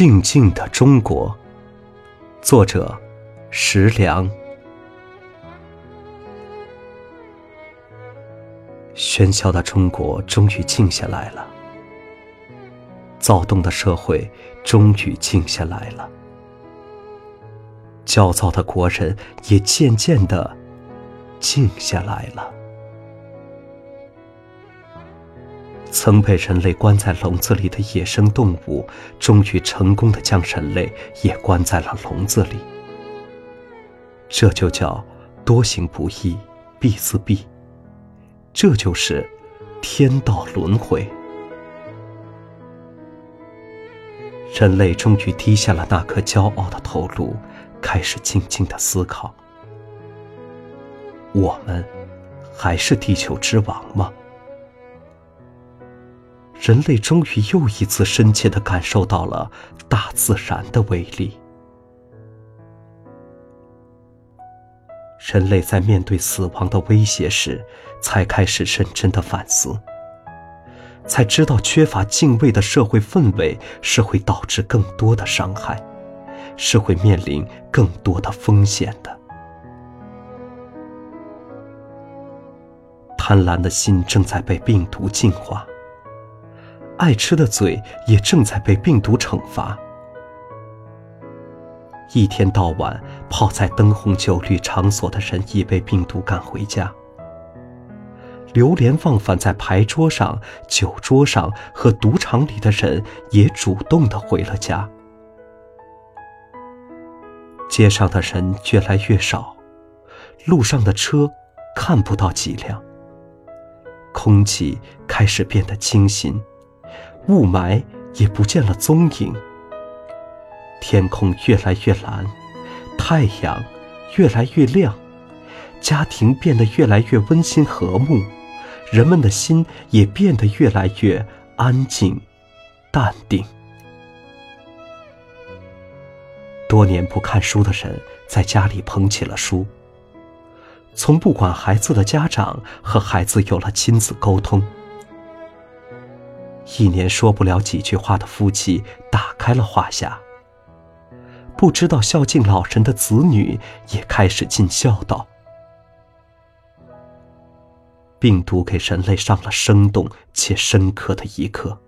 静静的中国，作者石良。喧嚣的中国终于静下来了，躁动的社会终于静下来了，焦躁的国人也渐渐的静下来了。曾被人类关在笼子里的野生动物，终于成功的将人类也关在了笼子里。这就叫多行不义必自毙，这就是天道轮回。人类终于低下了那颗骄傲的头颅，开始静静的思考：我们还是地球之王吗？人类终于又一次深切的感受到了大自然的威力。人类在面对死亡的威胁时，才开始认真的反思，才知道缺乏敬畏的社会氛围是会导致更多的伤害，是会面临更多的风险的。贪婪的心正在被病毒净化。爱吃的嘴也正在被病毒惩罚。一天到晚泡在灯红酒绿场所的人也被病毒赶回家。流连忘返在牌桌上、酒桌上和赌场里的人也主动的回了家。街上的人越来越少，路上的车看不到几辆。空气开始变得清新。雾霾也不见了踪影，天空越来越蓝，太阳越来越亮，家庭变得越来越温馨和睦，人们的心也变得越来越安静、淡定。多年不看书的人在家里捧起了书，从不管孩子的家长和孩子有了亲子沟通。一年说不了几句话的夫妻打开了话匣，不知道孝敬老人的子女也开始尽孝道。病毒给人类上了生动且深刻的一课，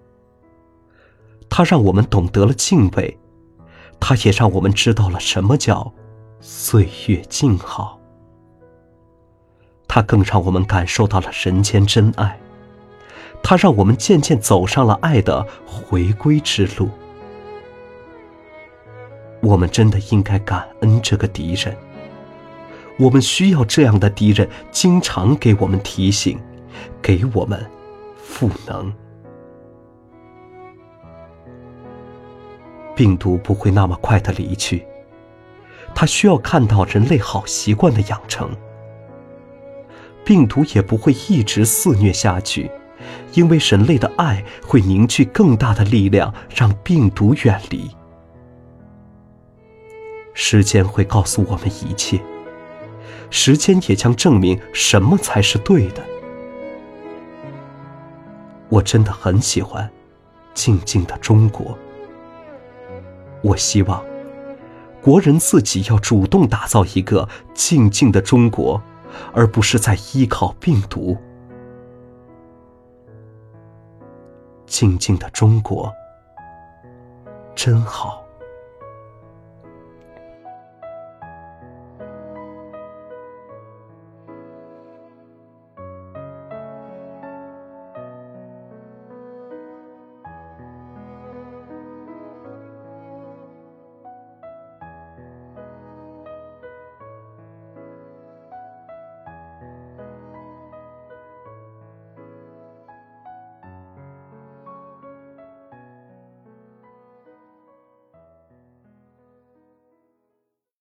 它让我们懂得了敬畏，它也让我们知道了什么叫岁月静好，它更让我们感受到了人间真爱。它让我们渐渐走上了爱的回归之路。我们真的应该感恩这个敌人。我们需要这样的敌人，经常给我们提醒，给我们赋能。病毒不会那么快的离去，它需要看到人类好习惯的养成。病毒也不会一直肆虐下去。因为人类的爱会凝聚更大的力量，让病毒远离。时间会告诉我们一切，时间也将证明什么才是对的。我真的很喜欢静静的中国。我希望国人自己要主动打造一个静静的中国，而不是在依靠病毒。静静的中国，真好。